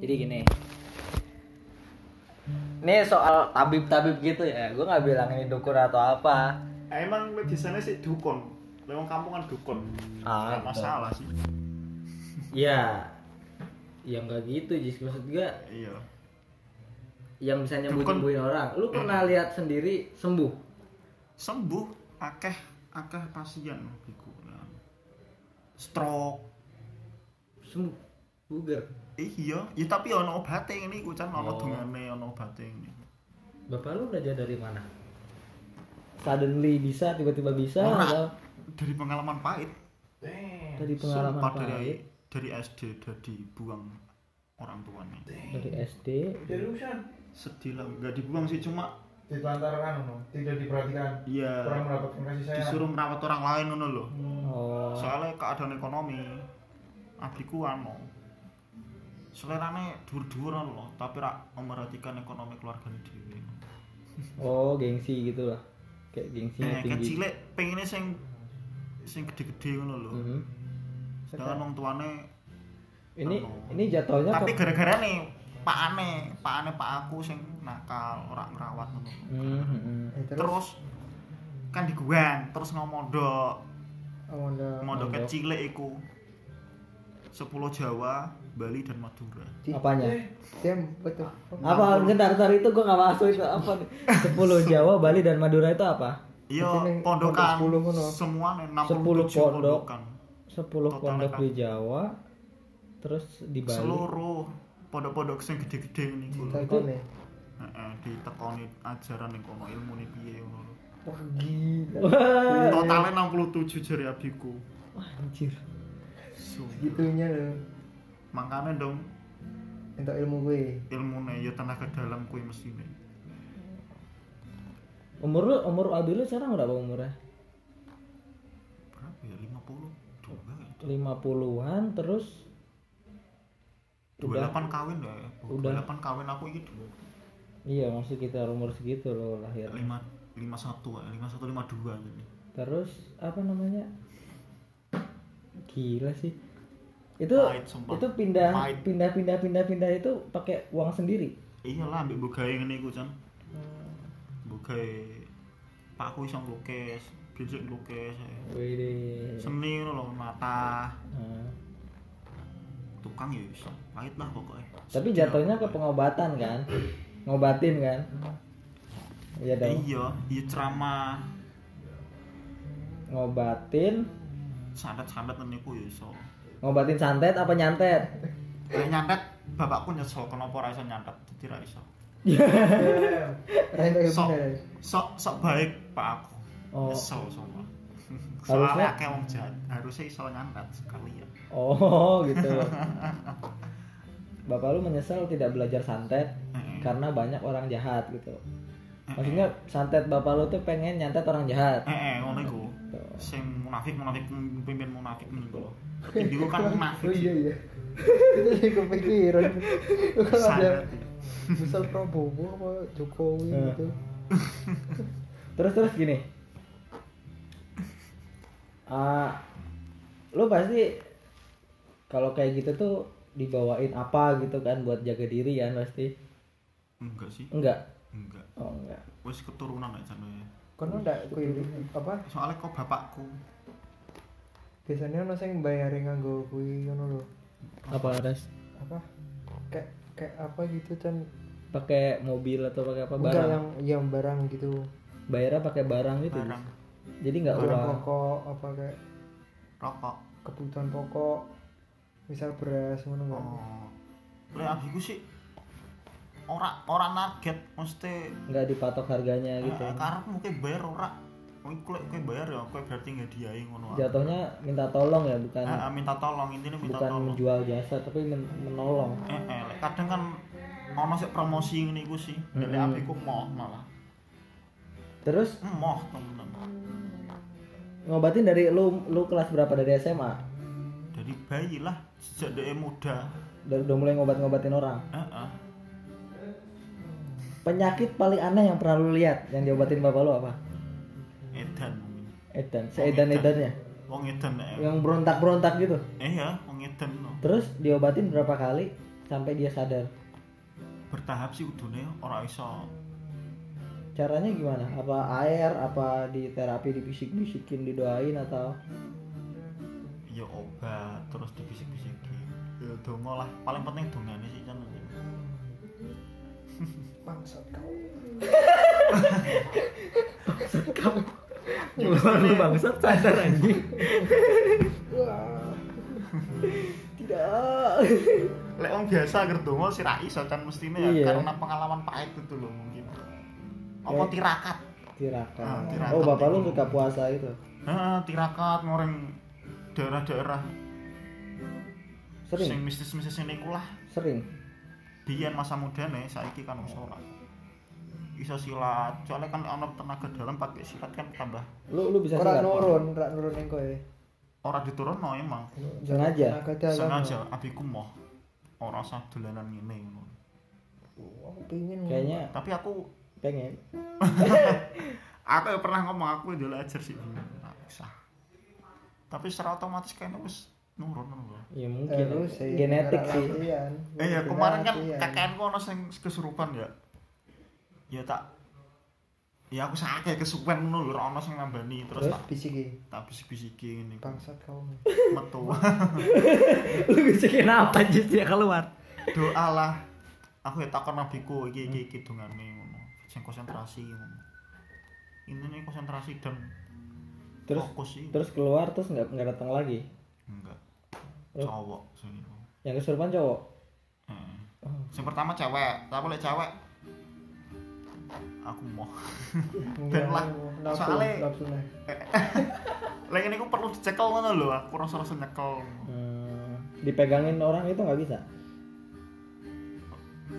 Jadi gini. Ini soal tabib-tabib gitu ya. Gue nggak bilang ini dukun atau apa. Emang biasanya sih dukun lewat kampung kan dukun Ah, Nggak masalah sih Ya, ya nggak gitu Jis. Maksud gue iya yang bisa nyembuh nyembuhin orang. Lu pernah lihat sendiri sembuh? sembuh akeh akeh pasien stroke Sembuh. Buger. Eh, iya ya tapi ono obate ini iku kan ono Oh. dongane ono obate ini Bapak lu belajar dari mana? Suddenly bisa, tiba-tiba bisa Ora. atau dari pengalaman pahit dari pengalaman Sumpah dari pahit dari SD dari buang orang tuanya dari SD Delusion. sedih lah nggak dibuang sih cuma Ditelantarkan, no. tidak diperhatikan. iya Kurang mendapatkan kasih sayang. disuruh merawat orang lain ngono loh oh soalnya keadaan ekonomi adikku anu selerane dur-dur loh tapi rak memperhatikan ekonomi keluarga dewi oh gengsi gitu lah kayak gengsinya eh tinggi kecil pengennya sing sing gede-gede ngono loh Mhm. sedangkan orang tuane ini Anu. ini jatuhnya tapi gara-gara nih pak ane pak ane pak aku sing nakal orang ngerawat ngono Mhm, mhm. Eh, terus, terus kan diguang terus ngomodok oh, udah. mondok Mondok. kecil iku 10 Jawa, Bali dan Madura. Di- Apanya? Eh, Dem, betul. apa bentar bentar itu gua nggak masuk itu apa nih 10 Jawa Bali dan Madura itu apa Iya, pondokan pondok 10 ngono. semua nih 10 67 pondok. pondokan. 10 Totalnya pondok kan. di Jawa terus di Bali Seluruh pondok-pondok sing gede-gede ini Di ya. Heeh, ditekoni ajaran ning kono ilmu nih piye ngono. Wah, gila. Wah, Totalnya 67 jari abiku. anjir Sumpah. Gitunya loh. Makanya dong Untuk ilmu gue. ilmune ya tenaga dalam kuwi mesine. umur lu umur Abi lu sekarang berapa umurnya Berapa ya? 50 dua ya? 50-an terus udah 28 kawin ya? Udah. 28 kawin aku iki dulu. iya masih kita umur segitu loh lahir 5 51 ya, 51 52 jadi. terus apa namanya gila sih itu Pahit, sumpah. itu pindah Pahit. pindah pindah pindah pindah itu pakai uang sendiri Iyalah ambek mbok gawe ngene iku, Jan. Mbok gawe pakku iso nglukis, bijak nglukis. Wih Seni ngono lho, mata. Nah, Tukang ya iso. Pahit lah pokoknya. tapi jatuhnya ke aku. pengobatan kan ngobatin kan iya dong Iya, iya ceramah ngobatin santet-santet niku ya iso. Ngobatin santet apa nyantet Lah nyantet bapakku nyesel kenapa ora iso nyantet, dadi ra iso. Tak Sok sok sok baik Pak aku. Oh. Nyesel. Harusnya- Soalnya akeh wong jahat, harusnya iso nyantet sekalian. oh gitu bapak lu menyesal tidak belajar santet karena banyak orang jahat gitu maksudnya santet bapak lu tuh pengen nyantet orang jahat Eh, eh, ngono iku. Sing munafik munafik pimpin munafik niku. Tapi iku kan munafik. Oh iya iya. Itu sih kepikiran. Itu kan ada Santet. misal Prabowo apa Jokowi gitu. terus terus gini Ah, lu pasti kalau kayak gitu tuh dibawain apa gitu kan buat jaga diri kan pasti Enggak sih. enggak Enggak. oh enggak Wis keturunan aja ya. Kono ndak kuwi apa Soalnya kok bapakku biasanya ono sing bayari nganggo kuwi ngono lho. apa res Apa? Kayak kayak apa gitu kan pakai mobil atau pakai apa enggak barang yang yang barang gitu. bayarnya pakai barang gitu barang jadi nggak Barang uang pokok apa kayak rokok. kebutuhan pokok misal beras ngono enggak. Oh. Lek abiku sih ora ora target mesti nggak dipatok harganya gitu eh, karepmu kowe bayar ora. Kowe kowe bayar ya kowe berarti ngediahi ngono. ae. jatuhnya minta tolong ya bukan Eh, eh, minta tolong intinya minta bukan tolong. menjual jasa tapi men- menolong Eh, eh, kadang kan ono sik promosi ngene iku sih. Lek Mm-mm. abiku moh malah. terus Moh temen. ngobatin dari lu lu kelas berapa dari SMA Dari bayi lah sejak dia muda. dari udah mulai ngobat-ngobatin orang Eh, eh. Penyakit paling aneh yang pernah lu lihat yang diobatin bapak lu apa? Edan. edan seedan edannya? Wong edan eh. yang berontak berontak gitu? Eh ya, wong edan no. terus diobatin berapa kali sampai dia sadar? Bertahap sih udune ora iso. Caranya gimana? Apa air apa di terapi dibisik-bisikin didoain atau? Ya obat terus dibisik-bisiki ya dongo lah paling penting dongane sih kan bangsat kau kamu? Lu bangsat sadar anjing. Wah. Tidak. Lek wong biasa agar dongo sih ra iso kan mestine ya Iya. karena pengalaman pahit itu loh mungkin. Apa Kayak- tirakat? Tirakat. Ah, tirakat oh bapak lu suka puasa itu? Heeh, tirakat ngoreng daerah-daerah sering? sing mistis-mistis niku lah. Sering biyen masa mudane saiki kan wis ora. Iso silat soalnya kan ana tenaga dalam pakai silat kan tambah lu lu bisa ora nurun ora nurun yang kowe. Ora diturunno emang. Sengaja? Sengaja abiku moh. Ora usah dolanan ngene. Ngono. Aku pingin kayaknya tapi aku pengen. Aku ya pernah ngomong aku dulu ajar sih Nah, usah. Tapi secara otomatis kayaknya wis nurun lho. ya mungkin. Terus sih, genetik sih. Latihan. eh ya kemarin kan latihan. kakekku ono sing kesurupan ya? Ya tak. Ya aku sakit kesuwen ngono lho ora ono sing nambani terus Terus? tak bisiki? tak bisik-bisiki ngene bangsat kau metu. Lu bisikin apa aja dia keluar. Doa lah. Aku ya takon nabiku iki iki iki dongane ngono. Sing konsentrasi ngono. Ini konsentrasi dan terus fokus sih. terus keluar terus nggak nggak datang lagi. Cowok yang kesurupan cowok. Oh. Sing pertama cewek, tapi lek cewek aku mau. Enggak, lah. nih. Lek ini aku perlu dicekel ngono lho, aku rasa-rasa nyekel. Hmm, dipegangin orang itu nggak bisa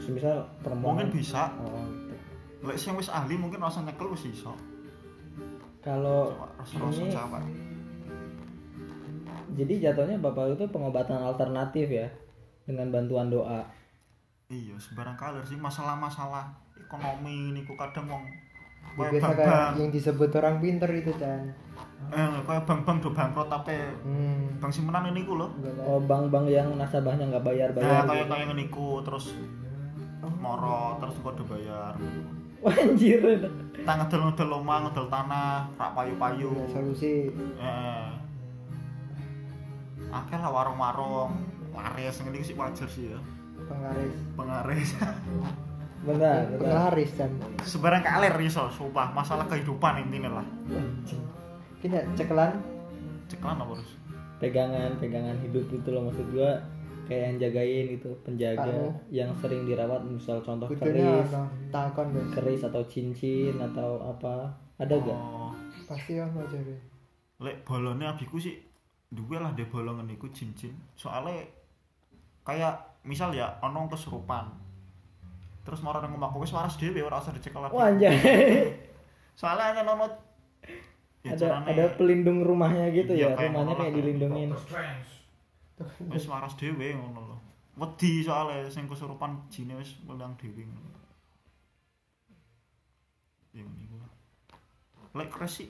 semisal perempuan Mungkin bisa. oh gitu Lek sing wis ahli mungkin rasa nyekel wis iso. kalau ini cewek. Jadi jatuhnya bapak itu pengobatan alternatif ya dengan bantuan doa Iya, sembarang kalir sih masalah-masalah ekonomi niku kadang wong Ya, kayak biasa kayak bank-bank, yang disebut orang pinter itu Chan eh kayak bank-bank do bangkrut tapi hmm bank simpanan ini ku tahu. oh bank-bank yang nasabahnya nggak bayar Nah, bayar kayak gitu. kayak niku terus moro terus kok bayar. Anjir kita ngedel-ngedel omah, ngedel tanah, rak payu-payu. Ya, solusi Eh. Akeh lah warung-warung, laris ngene iki sih wajar sih ya. Pengaris. bentar bentar. Penglaris Chan. Sebarang kalir iso, sumpah. Masalah kehidupan intinya lah. kita cekelan? Ceklan apa terus? pegangan pegangan hidup itu loh maksud gua. Kayak yang jagain gitu penjaga Tahu. yang sering dirawat misal contoh kudunya keris. guys keris atau cincin atau apa. Ada gak Oh, pasti ono jadi lek bolone abiku sih duwe lah de bolong ngene iku cincin. Soale kayak misal ya ono kesurupan. Terus mau nang omahku wis waras dhewe ora usah dicekel lagi. wah anjay Soalnya hanya nono ya ada carane- ada pelindung rumahnya gitu Iya, ya kayak rumahnya kayak dilindungin wis waras dhewe ngono lho. Wedi soalnya sing kesurupan jine wis mulang dhewe ngono. Ya niku. Lek kresi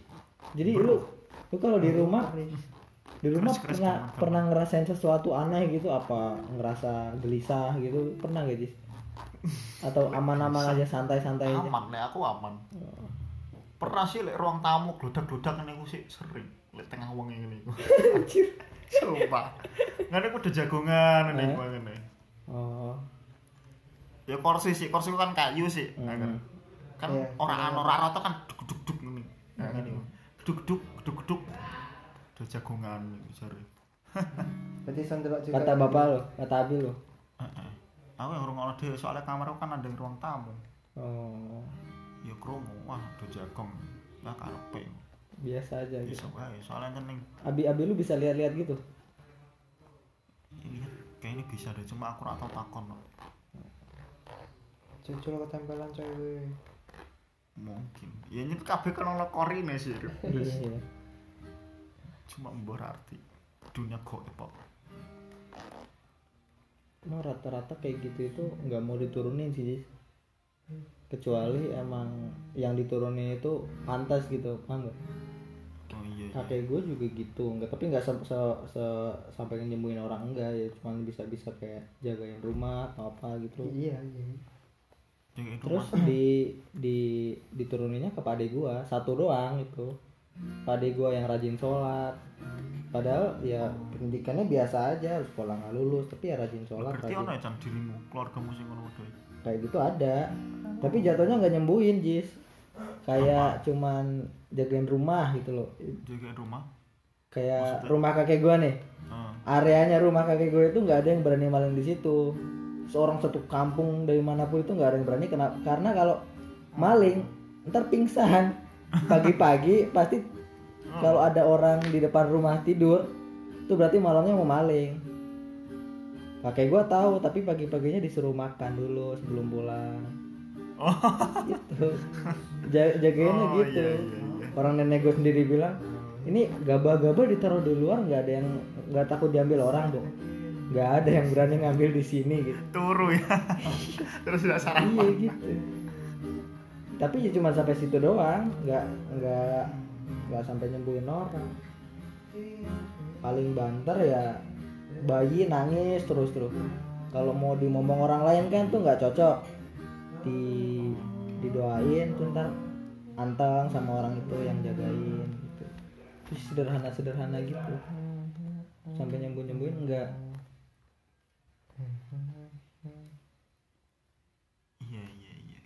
jadi lu lu kalau di rumah di rumah Keras-keras pernah banget. pernah ngerasain sesuatu aneh gitu apa ngerasa gelisah gitu pernah gak Jis? atau aman-aman aja santai-santai aja aman lek aku aman. Pernah sih lek ruang tamu glodak-glodak ngene iku sih sering lek tengah ngene iku. Anjir. Sumpah. Ngene iku udah jagongan Eh? iku ngene. oh Ya kursi sih, kursi ku kan kayu sih. Hmm. Kan Iya. ora ana ora rata kan duk-duk ngene. Nah, ngene iku. Duk-duk, duk-duk. Jagongan iku jare. berarti sandelok juga kata bapak lo kata abi lo Heeh. Aku yang ngrungokno dhewe soalnya kamarku kan ada ruang tamu. oh Ya krungu, wah udah jagong. Lah karepe. biasa aja gitu Bisa wae, soalnya kan ning abi abi lu bisa lihat-lihat gitu iya, kayaknya bisa deh, cuma aku ora tau takon. no. cucul ketempelan cewek Mungkin. Ya ini kabeh kan ono korine sih. iya Cuma berarti dunia kok. Emang rata-rata kayak gitu itu nggak mau diturunin sih Jis. kecuali emang yang diturunin itu pantas gitu paham nggak Oh iya kakek gue juga gitu enggak tapi nggak se- se- se- sampai nyembuhin orang enggak ya cuman bisa bisa kayak jagain rumah atau apa gitu iya iya terus rumah. di di dituruninnya ke pade gua satu doang itu pade gua yang rajin sholat. Padahal ya pendidikannya biasa aja sekolah nggak lulus tapi ya rajin sholat berarti rajin ono ya Chan dirimu keluargamu sing ngono kayak gitu ada. Tapi jatuhnya nggak nyembuhin jis. Kayak cuman jagain rumah gitu loh. Jagain rumah? Kayak rumah kakek gua nih. Heeh. areanya rumah kakek gue itu nggak ada yang berani maling di situ. Seorang satu kampung dari mana pun itu nggak ada yang berani kena karena kalau maling ntar pingsan pagi-pagi pasti kalau ada orang di depan rumah tidur itu berarti malamnya mau maling. Kakek gue tahu tapi pagi-paginya disuruh makan dulu sebelum pulang. Oh. Gitu. Ja- jagainnya Oh, gitu. iya, iya, iya. orang nenek gue sendiri bilang ini gabah-gabah ditaruh di luar nggak ada yang nggak takut diambil orang tuh nggak ada yang berani ngambil di sini gitu. Turu ya. Terus tidak sarapan. Iya gitu tapi ya cuma sampai situ doang nggak nggak nggak sampai nyembuhin orang. Paling banter ya bayi nangis terus terus. Kalau mau dimomong orang lain kan tuh nggak cocok. Di didoain tuh ntar anteng sama orang itu yang jagain gitu. Terus sederhana sederhana gitu. Sampai nyembuh nyembuhin enggak iya iya iya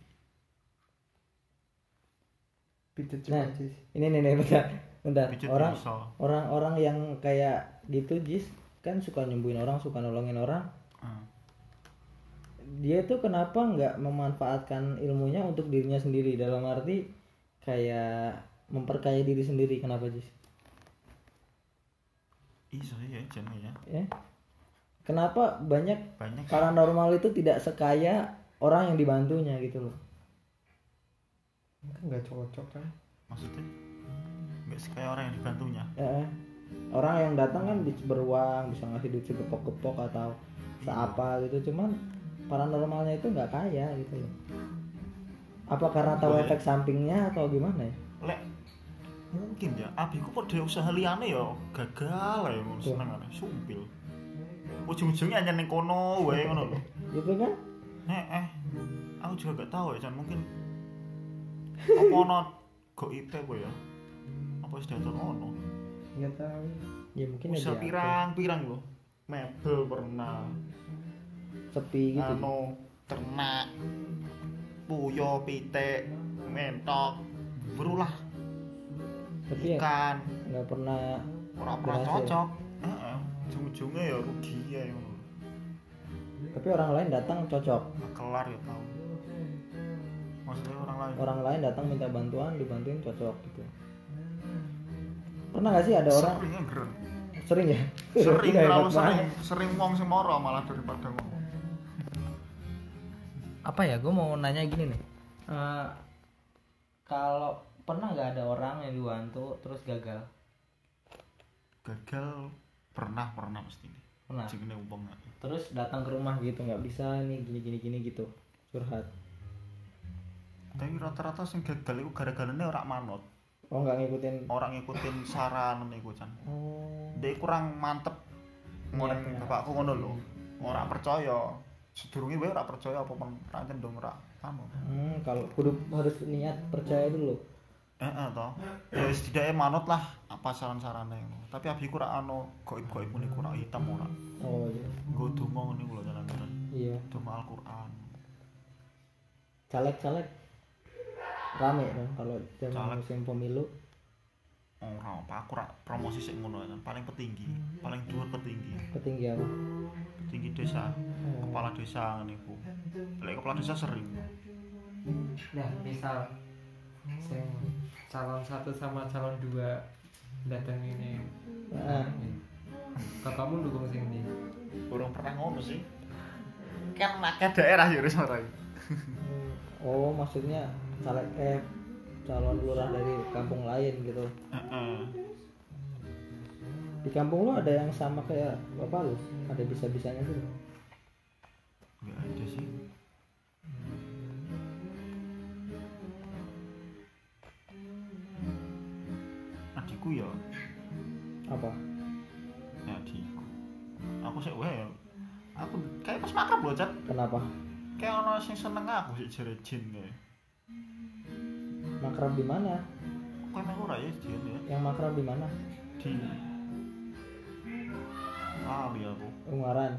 pijet Nah. ini nih nih bentar bentar. Orang orang-orang yang kayak gitu jis kan suka nyembuhin orang suka nolongin orang. Heeh. dia tuh kenapa nggak memanfaatkan ilmunya untuk dirinya sendiri? Dalam arti kayak memperkaya diri sendiri kenapa jis? Iya ya ya. Ya. Kenapa banyak banyak paranormal itu tidak sekaya orang yang dibantunya gitu loh kan nggak cocok kan? Maksudnya? Nggak sekaya orang yang dibantunya? Eh, orang yang datang kan bisa beruang bisa ngasih duit segepok-gepok atau seapa gitu. Cuman paranormalnya itu nggak kaya gitu loh. Apa karena tahu Boleh. efek sampingnya atau gimana ya? Lek mungkin ya. Abiku pada usaha liane ya? Gagal ya ngono Tuh. senengane sumpil. Ujung-ujungnya hanya ning kono wae ngono lho. Gitu kan? Eh eh aku juga gak tahu ya Chan. Mungkin apa ono goib apa ya? Apa wis diatur ono nggak tahu. Ya mungkin ya diatur. pirang-pirang lho. Mebel pernah. Sepi gitu. Anu ternak puyo pitik mentok berulah. Tapi ya? Ikan. Nggak pernah ora pernah cocok. Heeh. Ujung-ujungnya ya rugi ya. Tapi orang lain datang cocok. Nggak kelar ya tau maksudnya orang lain. Orang lain datang minta bantuan dibantuin cocok gitu. Pernah nggak sih ada orang sering ngeren sering ya? Sering terlalu sering banget. sering. Wong sing moro malah daripada ngomong apa ya? Gue mau nanya gini nih. Eh, kalau pernah nggak ada orang yang dibantu terus gagal? Gagal pernah pernah mesti ini pernah? Terus datang ke rumah gitu nggak bisa nih gini gini gini gitu. Curhat tapi rata-rata sing gagal itu gara-garane ora manut. Oh nggak ngikutin. Orang ngikutin saran niku Chan oh. Dia kurang mantep. Ngorek Iya. bapakku ngono lho. Ora percaya. Sedurunge wae ora percaya apa men ra cendung ora anu hmm, kalau kudu harus niat percaya dulu heeh to ya wis setidaknya manut lah apa saran-sarane tapi abiku ora anu goib-goib niku ora hitam ora. Oh iya. Nggo donga ngene lho jalan-jalan iya. Donga Al-Qur'an. Caleg caleg rame dong kalau zaman Caleg. musim pemilu ora apa aku ora promosi sik ngono kan paling petinggi paling dhuwur petinggi petinggi apa petinggi desa Oh. kepala desa ngene iku lek kepala desa sering nah misal sing calon satu sama calon dua datang ini Nah, bapakmu dukung sing ini Burung pernah ngono sih. Kan akeh daerah ya wis ora. oh maksudnya caleg eh calon lurah dari kampung lain gitu. Uh -uh. di kampung lo ada yang sama kayak bapak lo ada bisa bisanya gitu? Gak ada sih. Adikku ya. Apa? Adikku. Aku sih well. aku kayak pas makan loh kenapa? Kayak ono sing seneng aku sih jare jin kayak makrab di mana? Kowe meh ora ya jin ya. Yang makrab di mana? Di kali aku. Ungaran.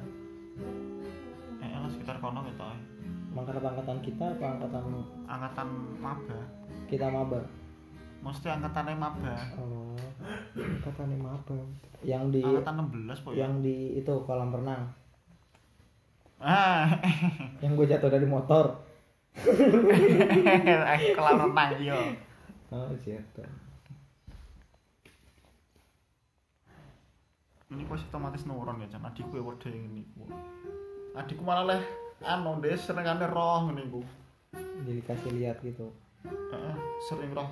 Eh lah sekitar kono gitu ae. makrab angkatan kita apa angkatan? Angkatan maba. Kita maba. Mesti angkatan maba. Oh katanya apa yang di angkatan 16 po ya yang di itu kolam renang ah. Yang gue jatuh dari motor. Kelar renang yo oh jatuh. Ini pasti otomatis nurun ya Chan. Adikku ya wede ini. Adikku malah leh anu deh senengane roh ngene iku. Jadi kasih lihat gitu. Heeh, sering roh.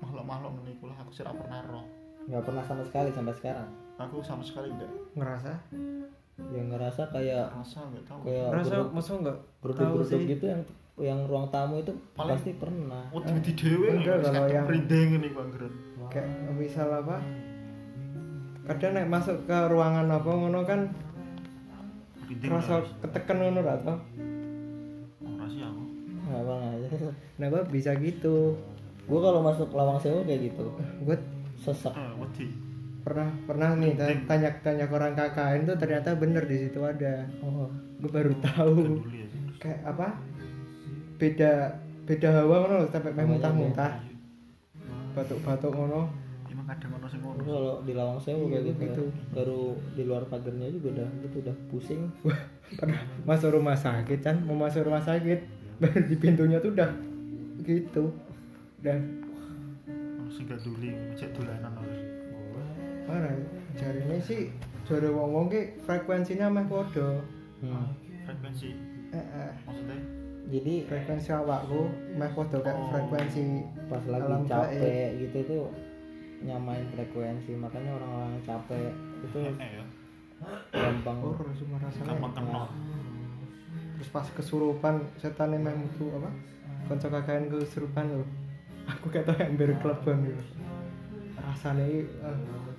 Makhluk-makhluk ngene iku lah aku sih pernah roh. Nggak pernah sama sekali sampai sekarang. Aku sama sekali enggak ngerasa yang ngerasa kayak rasa enggak tahu. kayak ngerasa masa geruduk-geruduk tahu sih. gitu yang yang ruang tamu itu Paling- pasti pernah. Oh, di dhewe Enggak, kalau yang- ngene iku anggeren. kayak misal apa? Kadang naik masuk ke ruangan apa ngono kan rasa ketekan ngono ra toh? Ora sih aku. nggak bang aja. Nah gua bisa gitu. Gue kalau masuk lawang sewu kayak gitu. Gue sesek. Eh, wedi. Pernah pernah nih ta- tanya tanya ke orang KKN tuh ternyata bener di situ ada. Oh gue baru tahu. ya. kayak apa? Beda beda hawa ngono loh, sampai main muntah-muntah. batuk-batuk ngono. Emang kadang ono sing ngono. Kalau di lawang sewu Iya, kayak gitu, begitu. baru di luar pagarnya juga udah gitu udah pusing. Pernah masuk rumah sakit kan mau masuk rumah sakit baru di pintunya tuh udah gitu dan sing gak duli, cek dolanan mana jarine sih jare wong-wong ki frekuensinya meh podo hmm. Frekuensi. Eh, eh, maksudnya? Jadi frekuensi awakku meh podo kayak Oh. frekuensi pas lagi Alam capek gitu tuh nyamain frekuensi makanya orang-orang yang capek itu eh ya. gampang rasanya Gampang kena. terus pas kesurupan setan meh mutu apa? Kanca kakain kesurupan lho. Aku kata ember klebon gitu. Rasanya uh,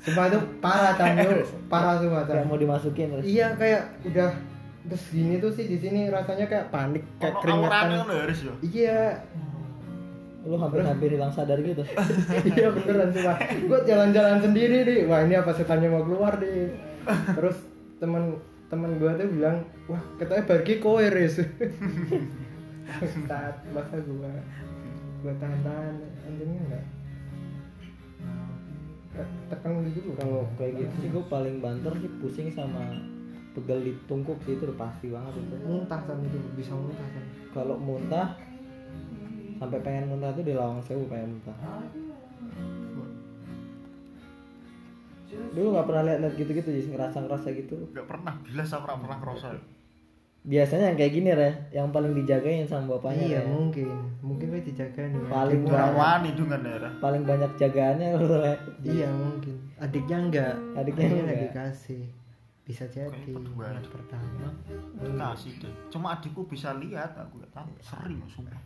Sumpah tuh parah Canggu, parah semua kayak Cang. mau dimasukin terus Iya kayak udah terus gini tuh sih di sini rasanya kayak panik, kayak keringetan. ya. Iya, lu hampir-hampir hilang sadar gitu. Iya beneran cuma gue jalan-jalan sendiri nih wah ini apa setannya mau keluar nih terus teman teman gue tuh bilang wah katanya bagi kowe res saat masa gue gue tahan-tahan. Untungnya enggak tekan gitu. Loh kalau kayak gitu sih gue paling banter sih pusing sama pegal di tungkuk sih itu udah pasti banget itu. Muntah sama itu bisa muntah kan. Kalau muntah sampai pengen muntah tuh di lawang sewu pengen muntah. Dulu nggak pernah lihat-lihat gitu-gitu jadi ngerasa-ngerasa gitu. Enggak pernah, gila saya pernah pernah ngerasa. Biasanya yang kayak gini re yang paling dijagain sama bapaknya iya Re. mungkin mungkin gue dijaga nih Paling banyak. wani dungan ya. paling banyak jagaannya re iya mungkin adiknya enggak Adiknya Adiknya enggak. dikasih bisa jadi anak pertama Dikasih deh. Cuma adikku bisa lihat, aku gak tahu. Sering sumpah.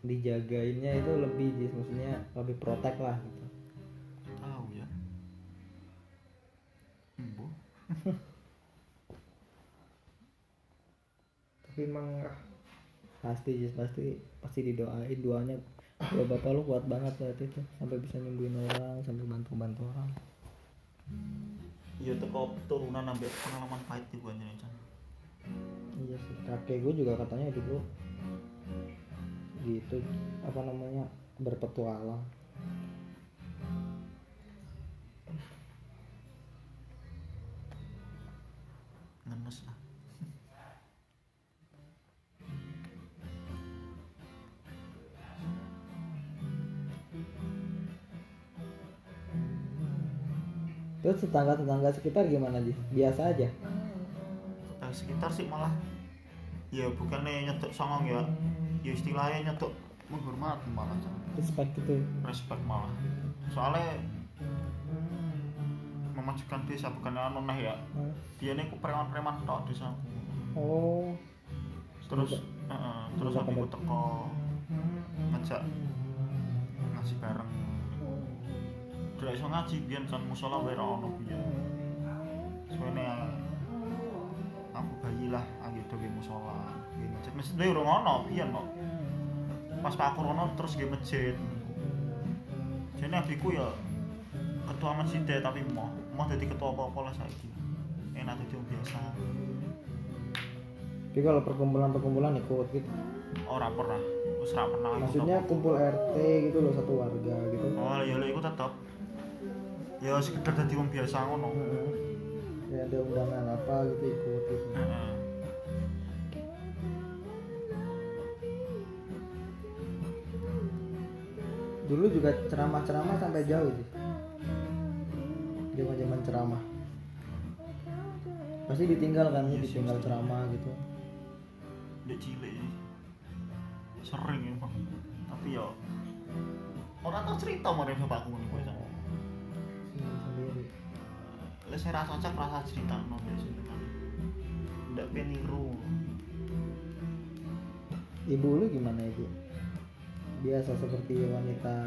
dijagainnya itu lebih Jis. maksudnya lebih protek lah gitu Tahu ya. Embo. tapi emang ah, pasti Jis, pasti pasti didoain doanya ya bapak lu kuat banget saat itu sampai bisa nyembuhin orang sampai bantu bantu orang Iya teko turunan ambil pengalaman pahit di gua nih, iya sih kakek gue juga katanya dulu gitu apa namanya berpetualang Ngenes lah. Terus tetangga tetangga sekitar gimana Jis? biasa aja. Tetangga sekitar sih malah ya bukannya nyetok songong ya. Ya istilahnya nyetok menghormati malah, respect gitu. Respect malah. Soalnya memajukan desa bukannya anu nah ya. Dia ini preman-preman tok desa. Oh. Terus heeh, terus aku teko ngajak ngaji bareng udah iso ngaji biyen kan musola wae ra ono biyen. Soalnya aku bayi lah akhir dewe musola. Nggih masjid. Masjid dhewe urung ono biyen kok. Pas Pak Corona terus nggih masjid. Jadi abiku ya ketua masjid deh tapi mau mau jadi ketua apa-apa lah saiki. Enak wong biasa. Tapi kalau perkumpulan-perkumpulan ikut gitu? Ora pernah. Ora pernah ikut maksudnya kumpul RT gitu loh satu warga gitu. Oh ya lho iku tetep ya sekedar dadi wong biasa ngono. Ya ada undangan apa gitu ikut gitu. Dulu juga ceramah-ceramah sampai jauh sih. Zaman-zaman ceramah. Pasti ditinggal kan Iya sih, ditinggal pasti. ceramah gitu. Dek cilik sih. Sering ya, Bang. Tapi ya orang tau cerita mau bapakku nih Lah saya rasa cocok rasa cerita no biasanya kan. Ndak peniru. ibu lu gimana ibu biasa seperti wanita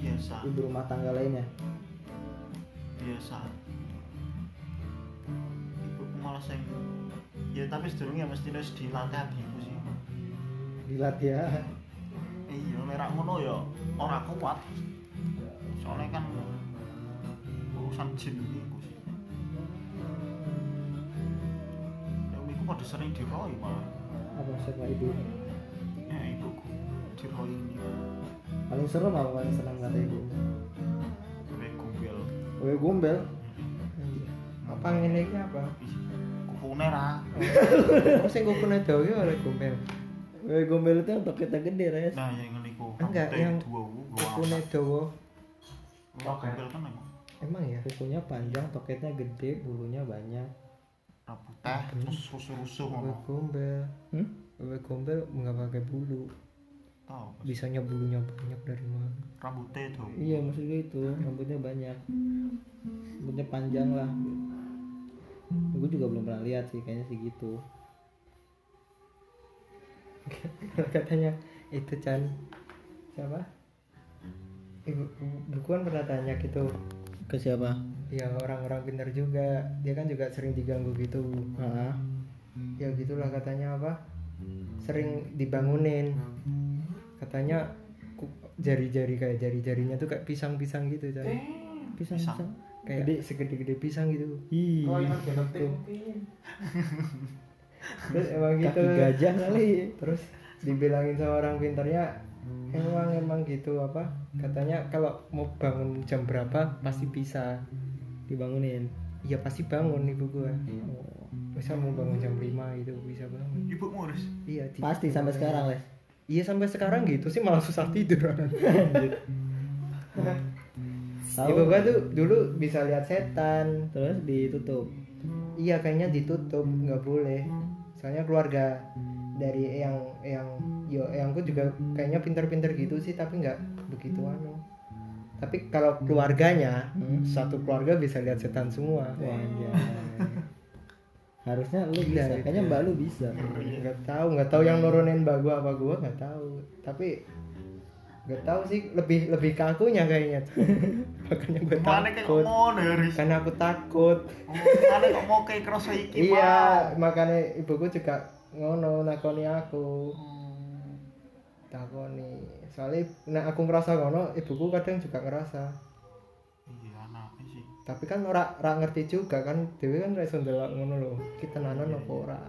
Biasa, ibu rumah tangga lainnya biasa. Ibu malah sing ya tapi sedurunge mesti harus dilatih abiku sih. dilatih ya Iya, merah ngono ya ora kuat. Soalnya kan urusan jin iku pada sering diroi malah. apa siapa ibu? Ya ibuku. Diroi ini. paling serem apa paling senang kata ibu? Gue gombel. Wewe gombel apa ngene iki apa? Kupune ra. oh. Sing kupune dawa iki oleh gombel Wewe gombel itu untuk kita gede res. Nah, yang ngene iku. Enggak, yang kupune dawa kan emang. emang ya kukunya panjang toketnya gede bulunya banyak Teh terus rusuh-rusuh Wewe ngono. gombel? Hmm? Wewe gombel nggak pakai bulu Tahu. bisanya bulunya banyak dari mana? Rambutnya tuh. iya maksudnya itu. Rambutnya banyak. Rambutnya panjang lah. Gue juga belum pernah lihat sih kayaknya sih gitu. Katanya itu Chan. Siapa? Ibu buku kan pernah tanya gitu ke siapa ya orang-orang pintar juga. Dia kan juga sering diganggu gitu. Ah ya gitulah katanya apa? Sering dibangunin. Katanya jari-jari kayak jari-jarinya tuh kayak pisang-pisang gitu Chan pisang Pisang. pisang. Kayak Gede. segede-gede pisang gitu. Ih, terus emang gitu. kaki gajah kali. Terus dibilangin sama orang pintarnya emang emang gitu apa? Katanya kalau mau bangun jam berapa pasti bisa dibangunin. Iya pasti bangun ibu gua. Oh. misal mau bangun jam 5 gitu bisa bangun. Ibumu Riz. iya di- pasti sampai sekarang les. Iya sampai sekarang gitu sih malah susah tidur. Tahu ibu gua tuh dulu bisa lihat setan terus ditutup. Iya kayaknya ditutup nggak boleh. Soalnya keluarga dari yang yang yo yangku juga kayaknya pinter-pinter gitu sih tapi nggak begitu anu tapi kalau keluarganya Hmm. satu keluarga bisa lihat setan semua. Wah, anjay. harusnya lu Gila bisa gitu. kayaknya mbak lu bisa. Nggak tahu nggak tahu yang nurunin mbak gua apa gua nggak tahu. Tapi nggak tahu sih lebih lebih ke akunya kayaknya. Makanya gue takut. karena aku takut. Mana kok mau kayak kerasa iki iya makanya ibuku juga ngono nakoni aku. Hmm. Takoni soalnya nah aku ngerasa ngono ibuku kadang juga ngerasa. Iya, anaknya sih. tapi kan ora ora ngerti juga kan dewe kan ora iso ndelok ngono lho kita nanan apa ora?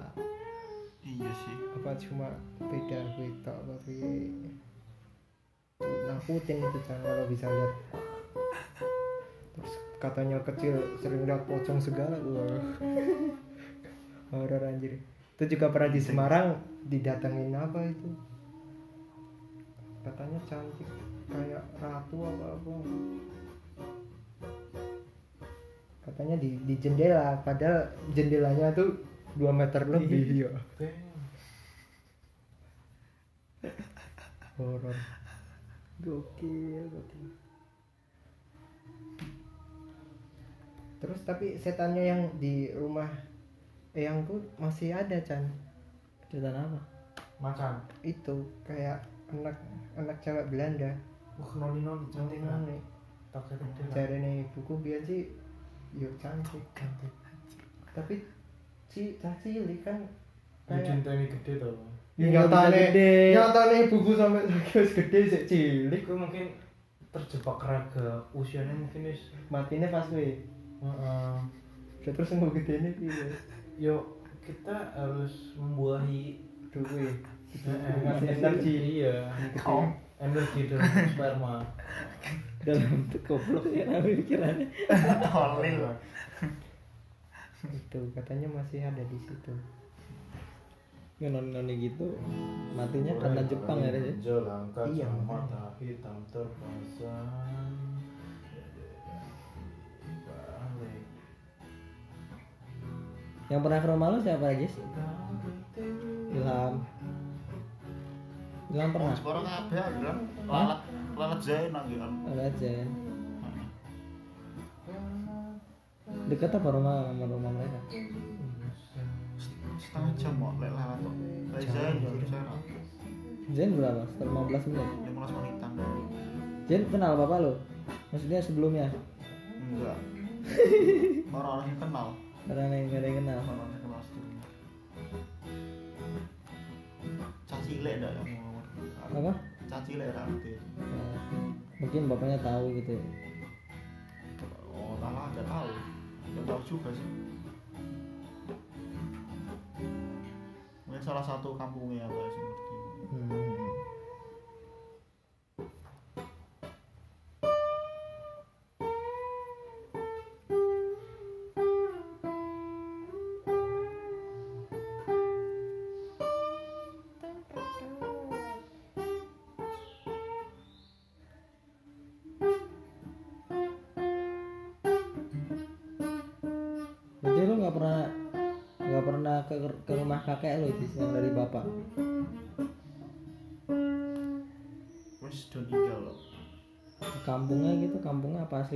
Iya sih. apa cuma beda beda apa piye? Nakutin itu jangan kalau bisa lihat. Terus katanya kecil sering lihat pocong segala wah. Horor anjir. Itu juga pernah di Semarang didatengin apa itu katanya cantik kayak ratu apa apa. Katanya di di jendela padahal jendelanya tuh 2 meter lebih ya horor. Gokil gokil. Terus tapi setannya yang di rumah eyangku masih ada Chan. Cerita apa? Macan. itu kayak anak anak cewek Belanda Wah, noni noni cantik. Ini lah. cari nih buku biar sih yo cantik Cantik. tapi si cah cilik kan Ya kayak cinta gede tuh. Ya, nggak nyatane nyatane ibuku sampai wis gede sik cilik mungkin terjebak raga usianya mungkin wis matine pas kuwi Heeh. terus mau gede nih piye Yuk kita harus membuahi eh, ngasih energi Iya. Kau. Energi dan sperma. dalam goblok ya tapi pikirannya Tolil. itu katanya masih ada di situ noni noni gitu matinya karena Jepang ya? Jelang Iya. kacamata hitam terpasang. Balik. yang pernah ke rumah lu siapa lagi Ilham Ilham Oh, pernah sekarang kabeh kan. Lalat lalat Zain lagi kan. ada aja dekat apa rumah sama rumah mereka Setengah jam kok lek lalat kok. Lek ya saya Zen berapa? Setelah 15 menit 15 menitan. Zen kenal bapak lo? Maksudnya sebelumnya? Enggak. Orang-orang yang kenal. Karena yang gak ada yang kenal Orang-orang yang kenal sebelumnya. Caci lek dah yang ngomong. Apa? Caci lek rambut. Oh, mungkin bapaknya tahu gitu ya. Oh, malah nggak tahu. Nggak tahu juga sih. Mungkin salah satu kampungnya apa sih. Hmm.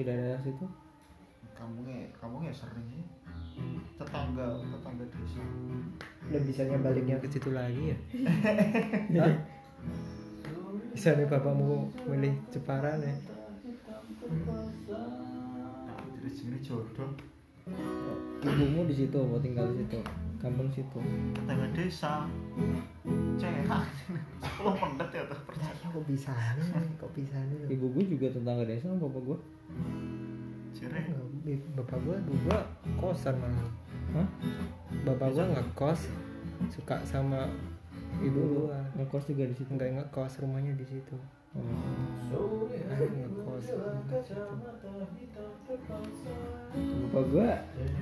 Dari daerah situ Kampungnya, kampungnya sering sih. Tetangga, tetangga desa. udah bisanya baliknya ke situ lagi ya bisa nih bapakmu milih Jepara nih Jadi sini jodoh. ibumu di situ mau tinggal di situ kampung situ Tetangga desa. Cerak. Sepuluh menit ya tuh percaya. kok bisa nih kok bisa nih ibu gue juga tetangga desa sama bapak gue. Enggak, bapak gua gua kosan malah Hah? bapak gua ngekos suka sama ibu gua ngekos juga di situ nggak ngekos rumahnya di situ Oh. Ngekos bapak gue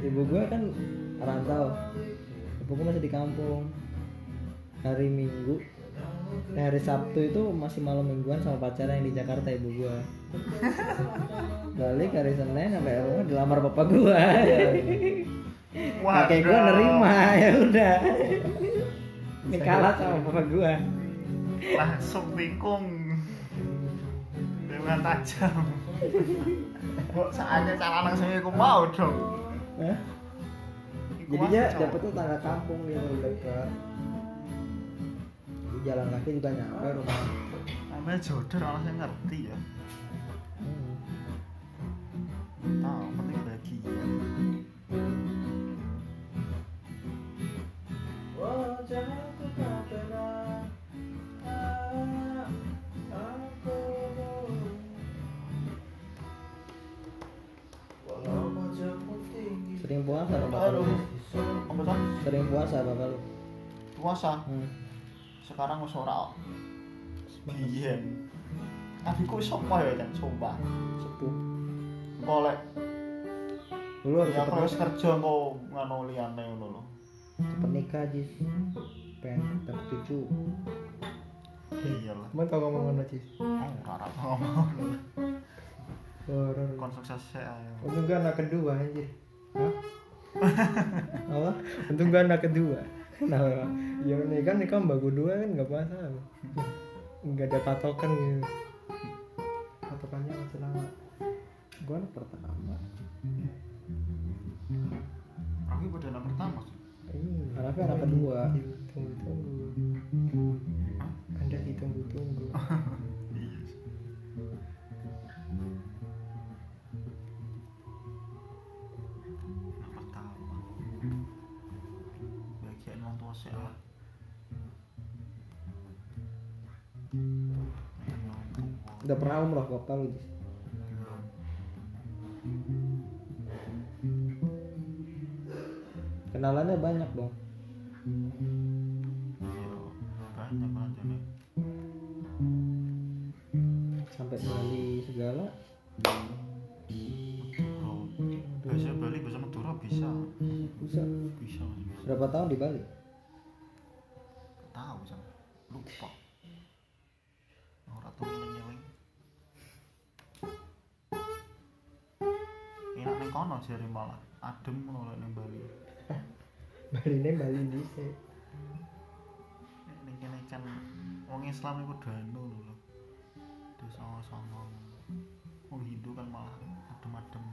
ibu gue kan rantau gue masih di kampung. Hari minggu eh, hari sabtu itu masih malam mingguan sama pacarnya yang di Jakarta ibu gue balik hari senin sampai rumah dilamar bapak gue kakek gue nerima ya udah. Ini kalah sama bapak gue langsung tikung dengan tajam. Kok saatnya cara langsung aku mau dong? Hah? Jadinya masih cowok. dapet tuh tangga kampung gitu dekat Di jalan kaki juga nyampe rumah. Namanya jodoh orang yang ngerti ya. Hmm. tahu penting wajahmu tinggi sering puasa dong bapak apa tuh sering puasa bapak lu? Puasa? Hmm. sekarang wis ora. Biyen adikku wis apa ya kan sumpah. Sepuh. Golek dulu harus ya aku kerja kok ngono liyane ngono lho. Cepet nikah jis. Pengen dapet cucu. Iyalah. Cuman kalau ngomong ngono oh ora ngomong horor. Kon sukses saya untung gua anak kedua anjir? Hah? Apa? Untung gua anak kedua. Nah ya ini kan nikah mbak gua dua kan nggak masalah. Nggak ada patokan gitu. Patokannya masalah gua anak pertama. Aku pada anak pertama sih. Ini Anaknya anak kedua. tunggu tunggu. Anda ditunggu sih udah pernah umroh kok tahu Jis? kenalannya banyak dong Iya, banyak aja nih sampai Bali segala. Oh biasa Bali bisa Madura bisa. Bisa. Bisa bisa. Berapa tahun di Bali ning kono jare malah adem ngono lek ning Bali Bali ini Bali dhisik. Ning kene kan wong Islam iku danu lho desa songo wong Hindu kan malah adem-adem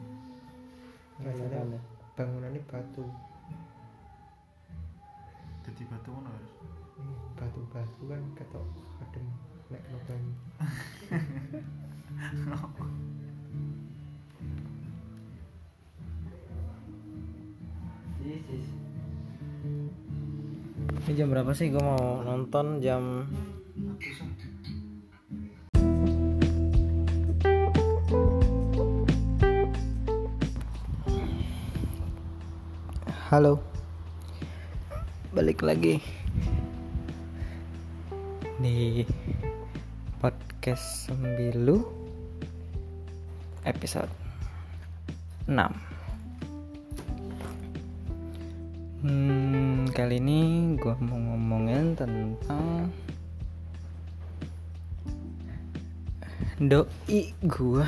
Bangunannya, bangunannya batu. dadi batu ngono ya Ih, Batu-batu kan ketok adem nek banyu. ini jam berapa sih? Gue mau nonton jam Halo. Balik lagi. Di Podcast Sembilu Episode 6 Hmm, kali ini gue mau ngomongin tentang doi gue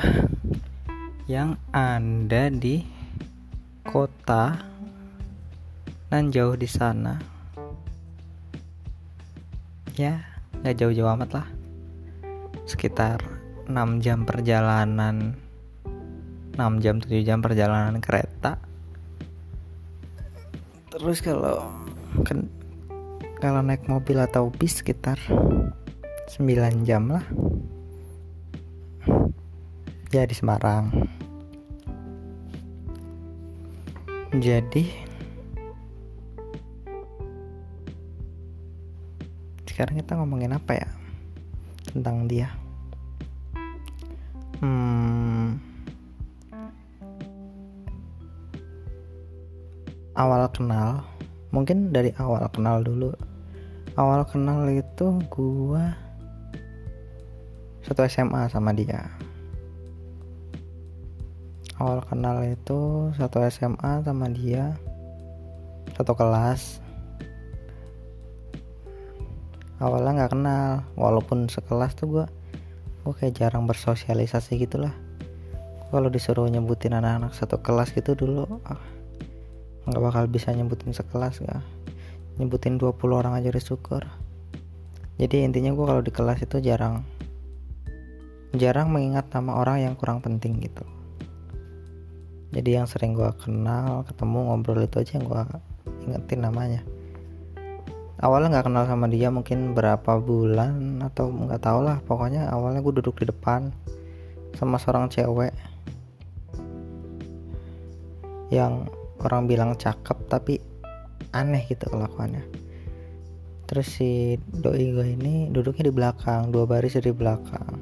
yang ada di kota nan jauh di sana. Ya, nggak jauh-jauh amat lah. Sekitar 6 jam perjalanan 6 jam 7 jam perjalanan kereta terus kalau kan kalau naik mobil atau bis sekitar 9 jam lah. Ya di Semarang. Jadi sekarang kita ngomongin apa ya? Tentang dia. Hmm awal kenal mungkin dari awal kenal dulu. Awal kenal itu gua satu SMA sama dia. Awal kenal itu satu SMA sama dia satu kelas. Awalnya nggak kenal walaupun sekelas tuh gua gua kayak jarang bersosialisasi gitulah. Kalau disuruh nyebutin anak-anak satu kelas gitu dulu ah, nggak bakal bisa nyebutin sekelas ya nyebutin 20 orang aja udah syukur. Jadi intinya gue kalau di kelas itu jarang jarang mengingat nama orang yang kurang penting gitu. Jadi yang sering gue kenal ketemu ngobrol itu aja yang gue ingetin namanya. Awalnya nggak kenal sama dia mungkin berapa bulan atau nggak tau lah. Pokoknya awalnya gue duduk di depan sama seorang cewek. Yang orang bilang cakep tapi aneh gitu kelakuannya. Terus si doi gue ini duduknya di belakang dua baris di belakang.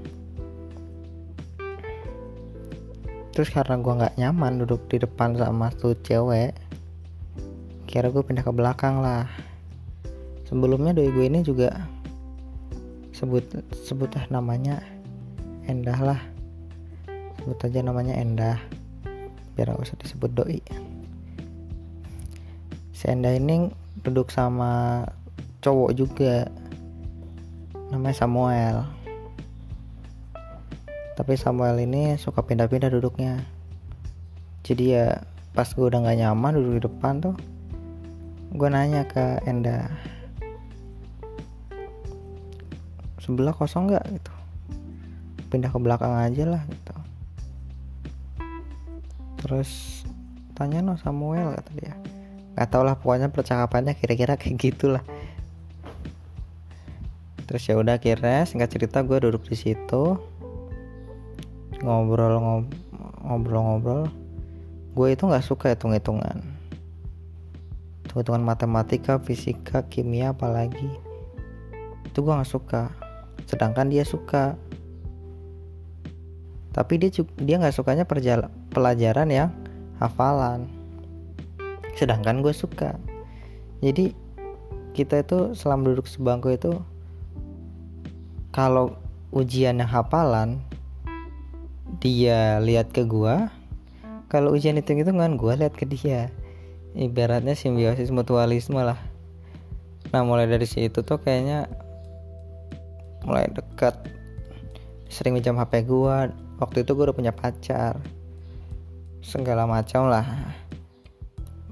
Terus karena gue nggak nyaman duduk di depan sama tuh cewek kira gue pindah ke belakang lah. Sebelumnya doi gue ini juga sebut sebut ah namanya Endah lah. Sebut aja namanya Endah biar gak usah disebut doi si Endah ini duduk sama cowok juga. Namanya Samuel. Tapi Samuel ini suka pindah-pindah duduknya. Jadi ya pas gue udah gak nyaman duduk di depan tuh gue nanya ke Endah sebelah kosong nggak? Gitu. Pindah ke belakang aja lah gitu. Terus tanya no Samuel kata dia nggak tau lah pokoknya percakapannya kira-kira kayak gitulah. Terus ya udah akhirnya singkat cerita gue duduk di situ. Ngobrol ngob- ngobrol-ngobrol. Gue itu nggak suka hitung-hitungan. Hitung-hitungan matematika fisika kimia apalagi. Itu gue nggak suka. Sedangkan dia suka. Tapi dia dia nggak sukanya pelajaran yang hafalan sedangkan gue suka. Jadi kita itu selama duduk sebangku itu kalau ujian yang hafalan dia lihat ke gua kalau ujian hitung hitungan gua lihat ke dia. Ibaratnya simbiosis mutualisme lah. Nah mulai dari situ tuh kayaknya mulai dekat. Sering minjam HP gua. Waktu itu gua udah punya pacar. Segala macam lah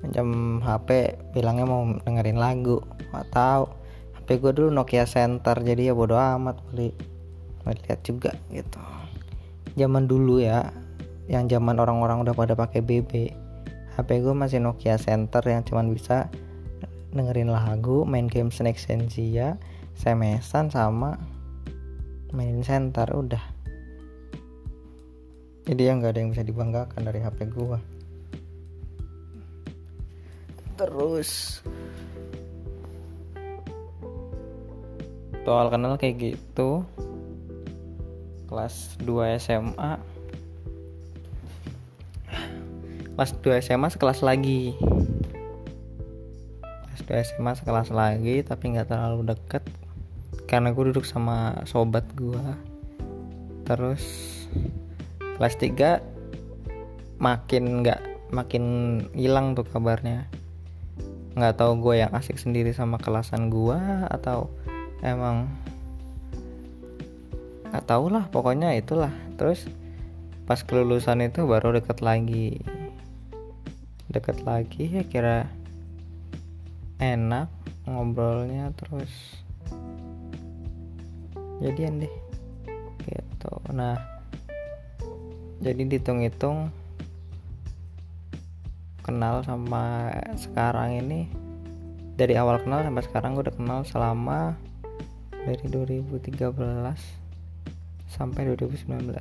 minjam HP bilangnya mau dengerin lagu nggak tahu. HP gue dulu Nokia Center jadi ya bodo amat beli lihat juga gitu. Zaman dulu ya yang zaman orang-orang udah pada pakai BB HP gue masih Nokia Center yang cuman bisa dengerin lagu main game Snake Sensia SMS-an sama mainin center udah. Jadi ya nggak ada yang bisa dibanggakan dari HP gua terus. Awal kenal kayak gitu. Kelas 2 SMA kelas 2 SMA sekelas lagi. Kelas 2 SMA sekelas lagi tapi nggak terlalu deket. Karena gue duduk sama sobat gue terus kelas 3 makin nggak makin hilang tuh kabarnya nggak tahu gue yang asik sendiri sama kelasan gue atau emang nggak tahu lah pokoknya itulah. Terus pas kelulusan itu baru deket lagi. Deket lagi ya kira enak ngobrolnya terus jadian deh gitu. Nah jadi dihitung-hitung kenal sama sekarang ini. Dari awal kenal sampai sekarang gue udah kenal selama dari 2013 sampai 2019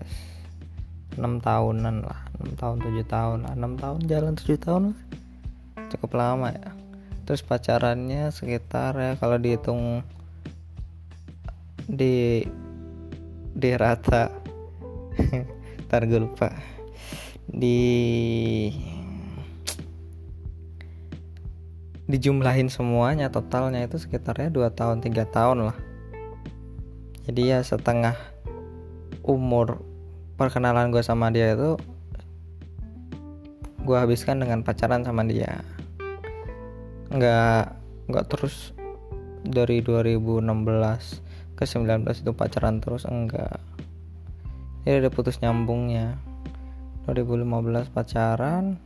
6 tahunan lah 6 tahun 7 tahun lah. 6 tahun jalan 7 tahun lah. cukup lama ya. Terus pacarannya sekitar ya kalau dihitung di di rata. Ntar gue lupa. Di dijumlahin semuanya totalnya itu sekitarnya 2 tahun 3 tahun lah. Jadi ya setengah umur perkenalan gue sama dia itu gue habiskan dengan pacaran sama dia. Nggak nggak terus dari 2016 ke 19 itu pacaran terus enggak. Jadi ada putus nyambungnya. 2015 pacaran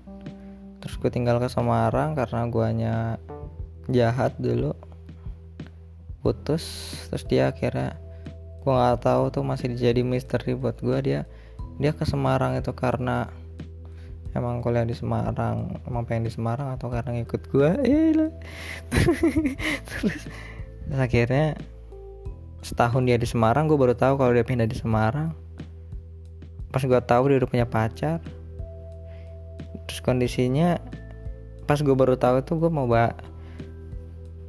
terus gue tinggal ke Semarang karena guanya jahat dulu. Putus terus dia akhirnya gue nggak tahu tuh masih jadi misteri buat gue dia dia ke Semarang itu karena emang kuliah di Semarang emang pengen di Semarang atau karena ngikut gue terus, terus akhirnya setahun dia di Semarang gue baru tahu kalau dia pindah di Semarang. Pas gue tahu dia udah punya pacar terus kondisinya pas gue baru tahu itu gue mau ba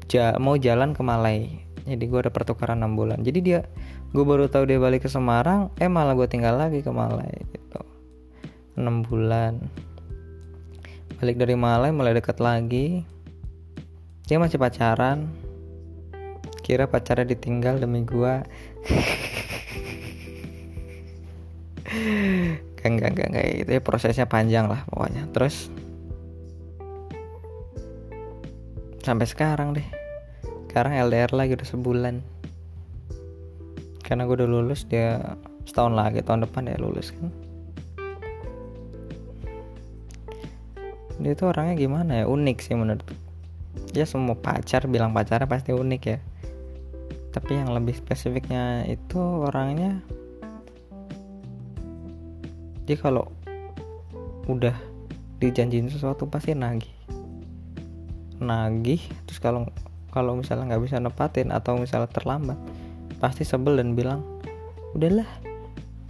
ja mau jalan ke Malai. Jadi gue ada pertukaran 6 bulan. Jadi dia gue baru tahu dia balik ke Semarang eh malah gue tinggal lagi ke Malai gitu. 6 bulan. Balik dari Malai mulai dekat lagi. Dia masih pacaran. Kira pacarnya ditinggal demi gue enggak enggak enggak itu ya prosesnya panjang lah pokoknya. Terus sampai sekarang deh. Sekarang LDR lagi udah sebulan. Karena gue udah lulus dia setahun lagi tahun depan ya lulus kan. Dia tuh orangnya gimana ya? Unik sih menurut ya semua pacar bilang pacarnya pasti unik ya. Tapi yang lebih spesifiknya itu orangnya dia kalau udah dijanjiin sesuatu pasti nagih. Nagih terus kalau kalau misalnya nggak bisa nepatin atau misalnya terlambat pasti sebel dan bilang udahlah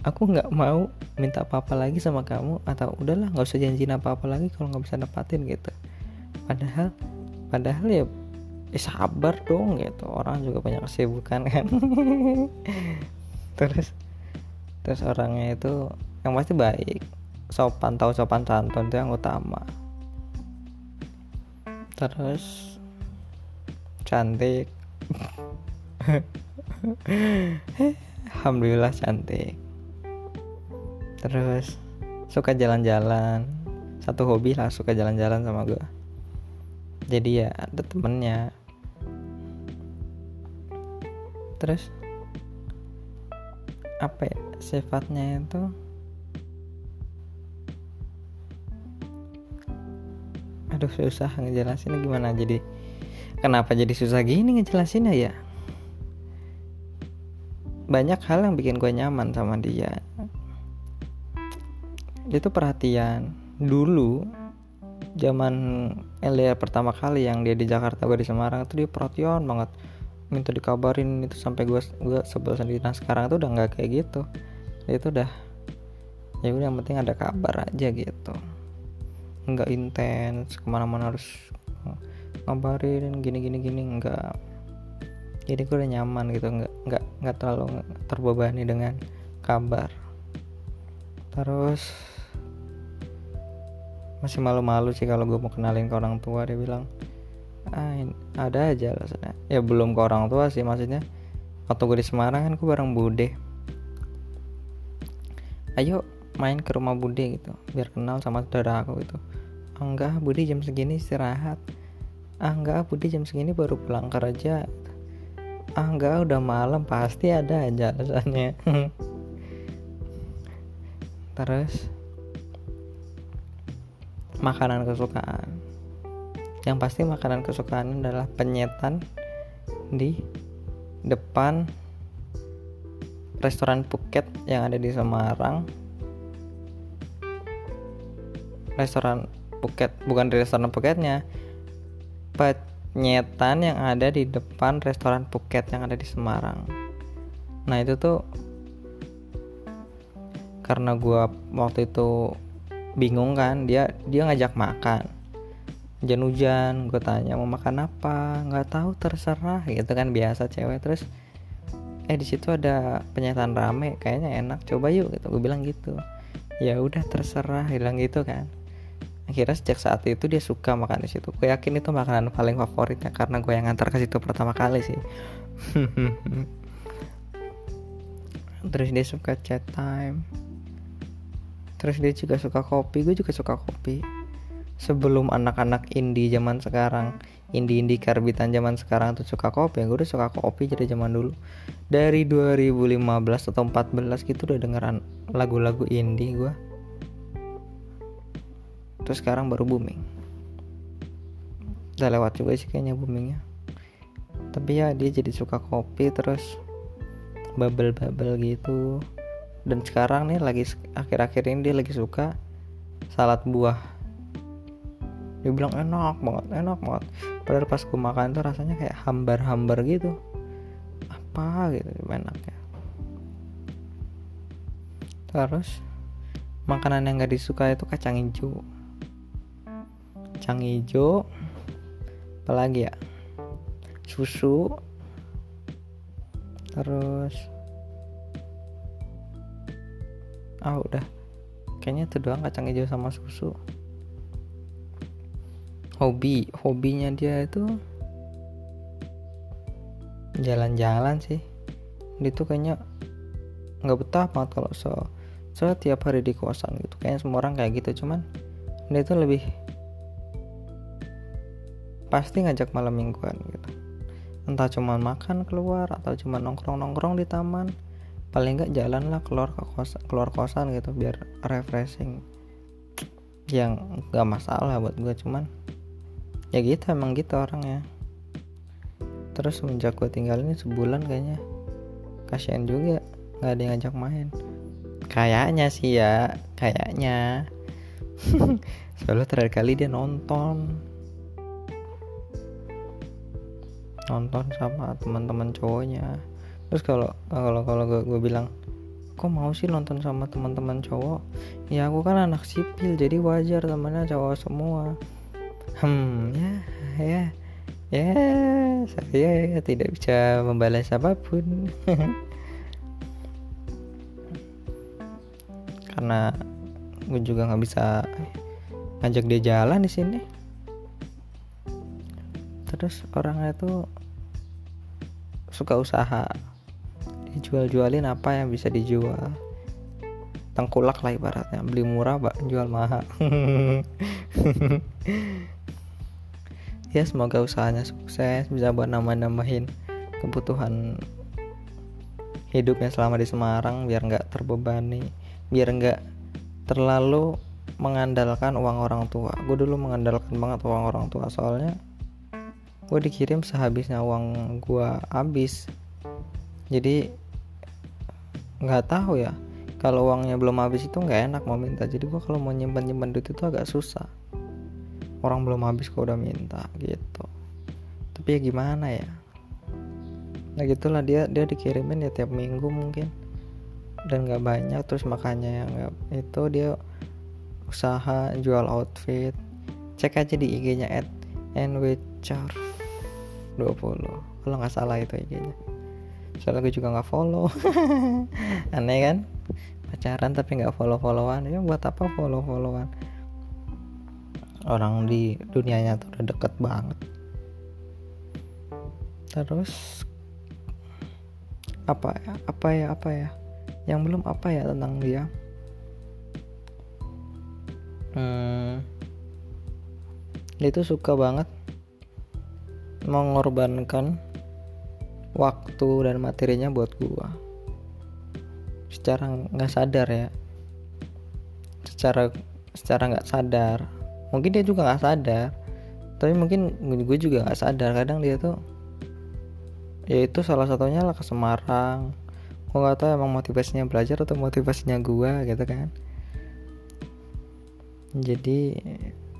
aku nggak mau minta apa-apa lagi sama kamu atau udahlah nggak usah janjiin apa-apa lagi kalau nggak bisa nepatin gitu. Padahal padahal ya eh, sabar dong gitu. Orang juga banyak kesibukan kan. Terus terus orangnya itu yang pasti baik. Sopan tahu sopan santun itu yang utama. Terus cantik. Alhamdulillah cantik. Terus suka jalan-jalan. Satu hobi lah suka jalan-jalan sama gue jadi ya ada temennya. Terus apa ya sifatnya itu aduh susah ngejelasinnya gimana jadi. Kenapa jadi susah gini ngejelasinnya ya? Banyak hal yang bikin gue nyaman sama dia. Dia tuh perhatian. Dulu zaman LDR pertama kali yang dia di Jakarta gue di Semarang itu dia perhatian banget. Minta dikabarin itu sampai gue gue sebel sendiri. Nah sekarang tuh udah nggak kayak gitu. Dia tuh udah ya udah yang penting ada kabar aja gitu nggak intens ke mana-mana harus ngabarin gini gini gini nggak. Jadi gue udah nyaman gitu nggak nggak nggak terlalu terbebani dengan kabar. Terus masih malu-malu sih kalau gue mau kenalin ke orang tua dia bilang ah ada aja alasannya. Ya belum ke orang tua sih maksudnya. Waktu gue di Semarang kan gue bareng Bude. Ayo main ke rumah Bude gitu biar kenal sama saudara aku gitu enggak Bude jam segini istirahat. Ah Bude jam segini baru pulang kerja. Ah udah malam pasti ada aja alasannya terus makanan kesukaan. Yang pasti makanan kesukaan adalah penyetan di depan restoran Phuket yang ada di Semarang. Restoran Phuket bukan di restoran Phuketnya penyetan yang ada di depan restoran Phuket yang ada di Semarang. Nah itu tuh karena gua waktu itu bingung kan dia dia ngajak makan. Hujan-hujan gue tanya mau makan apa? Nggak tahu terserah gitu kan biasa cewek. Terus eh di situ ada penyataan rame kayaknya enak coba yuk gitu. Gue bilang gitu. Ya udah terserah bilang gitu kan akhirnya sejak saat itu dia suka makan di situ. Gue yakin itu makanan paling favoritnya karena gue yang ngantar ke situ pertama kali sih. Terus dia suka chat time. Terus dia juga suka kopi. Gue juga suka kopi. Sebelum anak-anak indie zaman sekarang indie-indie karbitan zaman sekarang tuh suka kopi. Gue udah suka kopi dari zaman dulu. Dari 2015 atau 14 gitu udah dengeran lagu-lagu indie gue terus sekarang baru booming. Udah lewat juga sih kayaknya boomingnya. Tapi ya dia jadi suka kopi terus bubble-bubble gitu. Dan sekarang nih lagi akhir-akhir ini dia lagi suka salad buah. Dia bilang enak banget enak banget. Padahal pas gue makan tuh rasanya kayak hambar-hambar gitu. Apa gitu enaknya. Terus makanan yang gak disuka itu kacang hijau kacang hijau apalagi ya? Susu. Terus ah udah. Kayaknya itu doang kacang hijau sama susu. Hobi. Hobinya dia itu jalan-jalan sih. Dia tuh kayaknya nggak betah banget kalau so so tiap hari di kosan gitu. Kayaknya semua orang kayak gitu. Cuman dia tuh lebih pasti ngajak malam mingguan gitu. Entah cuman makan keluar atau cuma nongkrong nongkrong di taman. Paling nggak jalan lah keluar ke kosan keluar kosan gitu biar refreshing. Yang nggak masalah buat gue cuman. Ya gitu emang gitu orangnya. Terus semenjak gue tinggal ini sebulan kayaknya. Kasihan juga nggak ada yang ngajak main. Kayaknya sih ya kayaknya. Soalnya terakhir kali dia nonton nonton sama teman-teman cowoknya. Terus kalau kalau kalau gue, gue bilang kok mau sih nonton sama teman-teman cowok? Ya aku kan anak sipil jadi wajar temannya cowok semua. Hmm ya ya ya saya tidak bisa membalas apa pun. Karena gue juga nggak bisa ngajak dia jalan di sini terus orangnya tuh suka usaha. Dijual-jualin apa yang bisa dijual. Tengkulak lah ibaratnya. Beli murah pak jual mahal. Ya semoga usahanya sukses bisa buat nambah-nambahin kebutuhan hidupnya selama di Semarang biar nggak terbebani biar nggak terlalu mengandalkan uang orang tua. Gue dulu mengandalkan banget uang orang tua soalnya gue dikirim sehabisnya uang gue habis. Jadi nggak tahu ya. Kalau uangnya belum habis itu nggak enak mau minta. Jadi gue kalau mau nyimpan nyimpan duit itu agak susah. Orang belum habis kok udah minta gitu. Tapi ya gimana ya? Nah gitulah dia dia dikirimin ya tiap minggu mungkin. Dan nggak banyak terus makanya yang nggak itu dia usaha jual outfit. Cek aja di IG-nya at nwchar 20 kalau nggak salah itu IG-nya soalnya gue juga nggak follow. Aneh kan? Pacaran tapi nggak follow followan ya buat apa follow followan orang di dunia nyata udah deket banget. Terus apa ya? Apa ya? Apa ya? Yang belum apa ya tentang dia? Hmm, dia tuh suka banget mengorbankan waktu dan materinya buat gua. Secara nggak sadar ya. Secara secara nggak sadar. Mungkin dia juga nggak sadar tapi mungkin gue juga nggak sadar. Kadang dia tuh ya itu salah satunya lah ke Semarang. Gue nggak tahu emang motivasinya belajar atau motivasinya gua gitu kan. Jadi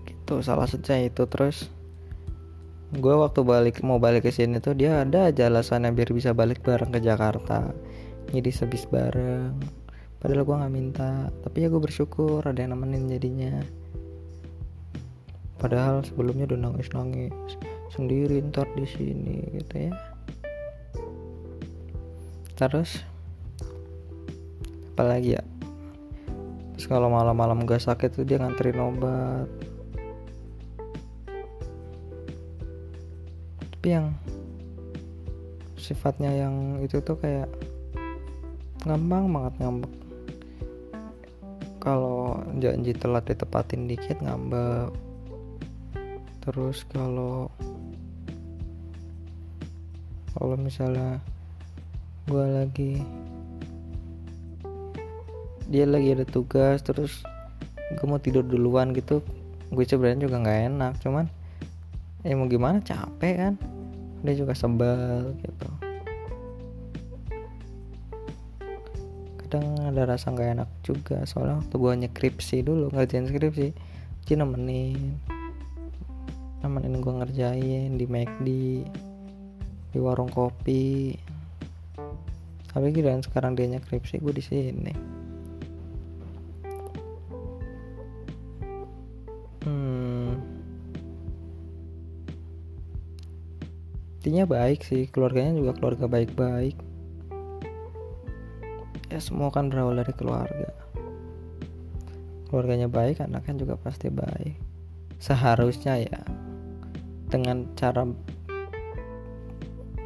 gitu salah satunya itu. Terus gue waktu balik mau balik ke sini tuh dia ada aja alasannya biar bisa balik bareng ke Jakarta. Jadi sebis bareng. Padahal gue nggak minta. Tapi ya gue bersyukur ada yang nemenin jadinya. Padahal sebelumnya udah nangis nangis sendiri ntar di sini gitu ya. Terus apalagi ya? Terus kalau malam-malam gak sakit tuh dia nganterin obat tapi yang sifatnya yang itu tuh kayak gampang banget ngambek. Kalau janji telat ditepatin dikit ngambek. Terus kalau kalau misalnya gue lagi dia lagi ada tugas terus gue mau tidur duluan gitu gue sebenarnya juga nggak enak. Cuman ya mau gimana capek kan dia juga sebel gitu. Kadang ada rasa nggak enak juga soalnya waktu gue nyekripsi dulu ngerjain skripsi dia nemenin. Nemenin gue ngerjain di McD di warung kopi. Tapi dan sekarang dia nyekripsi gue di sini intinya baik sih keluarganya juga keluarga baik-baik. Ya semua kan berawal dari keluarga. Keluarganya baik anaknya juga pasti baik. Seharusnya ya dengan cara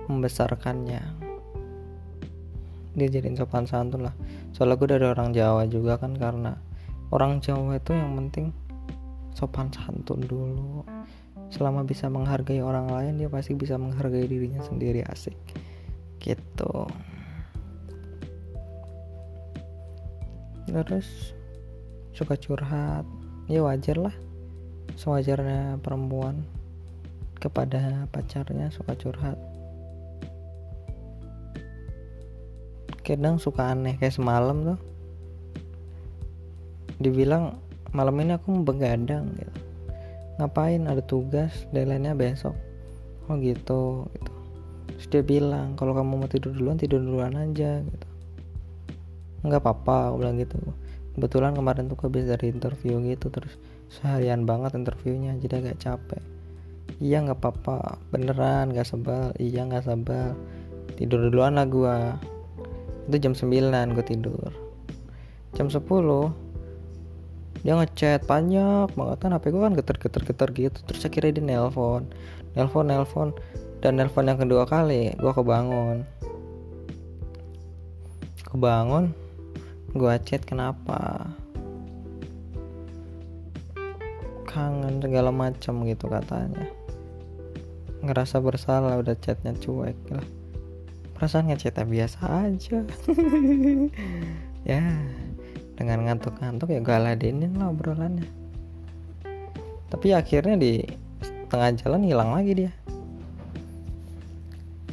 membesarkannya. Dia jadiin sopan santun lah. Soalnya gue dari orang Jawa juga kan karena orang Jawa itu yang penting sopan santun dulu selama bisa menghargai orang lain dia pasti bisa menghargai dirinya sendiri asik. Gitu. Terus suka curhat. Ya wajar lah. Sewajarnya perempuan kepada pacarnya suka curhat. Kadang suka aneh kayak semalam tuh. Dibilang malam ini aku begadang gitu ngapain? Ada tugas deadline-nya besok. Oh gitu gitu. Terus dia bilang kalau kamu mau tidur duluan tidur duluan aja gitu. Nggak apa-apa aku bilang gitu. Kebetulan kemarin tuh habis dari interview gitu terus seharian banget interviewnya jadi agak capek. Iya nggak apa-apa beneran nggak sebal iya nggak sebal tidur duluan lah gua. Itu jam 9 gue tidur. Jam 10 dia ngechat banyak banget kan HP gue kan geter-geter-geter gitu. Terus akhirnya dia nelpon nelpon nelpon dan nelpon yang kedua kali gue kebangun. Kebangun gue chat kenapa? Kangen segala macam gitu katanya. Ngerasa bersalah udah chatnya cuek lah. Perasaan ngechatnya biasa aja. Ya dengan ngantuk-ngantuk ya galadinin lah obrolannya. Tapi akhirnya di tengah jalan hilang lagi dia.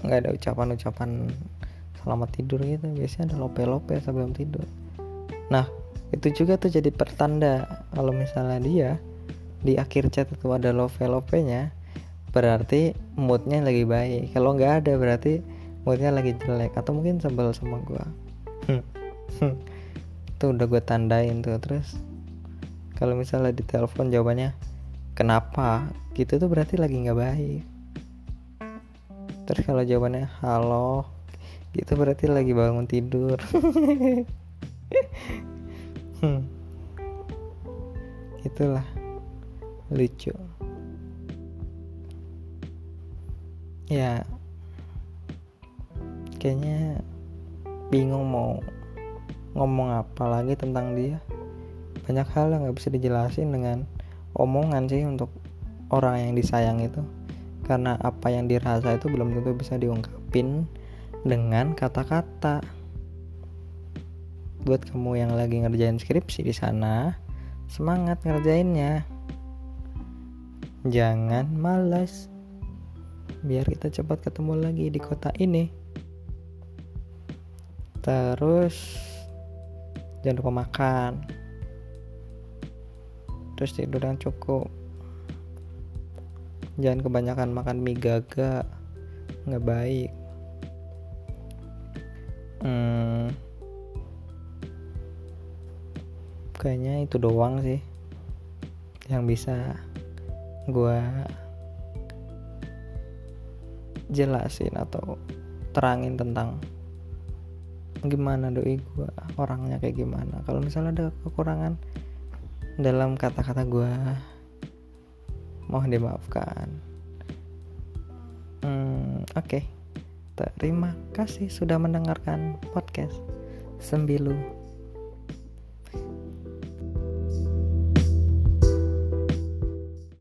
Nggak ada ucapan-ucapan selamat tidur gitu. Biasanya ada lope-lope sebelum tidur. Nah itu juga tuh jadi pertanda kalau misalnya dia di akhir chat itu ada lope-lope nya berarti moodnya lagi baik. Kalau nggak ada berarti moodnya lagi jelek atau mungkin sebel sama gua itu udah gue tandain tuh. Terus kalau misalnya di telepon jawabannya kenapa? Gitu tuh berarti lagi nggak baik. Terus kalau jawabannya halo gitu berarti lagi bangun tidur. Hmm. itulah lucu. Ya kayaknya bingung mau ngomong apa lagi tentang dia? Banyak hal yang nggak bisa dijelasin dengan omongan sih untuk orang yang disayang itu. Karena apa yang dirasa itu belum tentu bisa diungkapin dengan kata-kata. Buat kamu yang lagi ngerjain skripsi di sana semangat ngerjainnya. Jangan malas biar kita cepat ketemu lagi di kota ini. Terus jangan lupa makan. Terus tidur yang cukup. Jangan kebanyakan makan mie gaga. Nggak baik. Hmm, kayaknya itu doang sih yang bisa gua jelasin atau terangin tentang gimana doi gua orangnya kayak gimana. Kalau misalnya ada kekurangan dalam kata-kata gua mohon dimaafkan. Hmm, oke. Terima kasih sudah mendengarkan podcast sembilu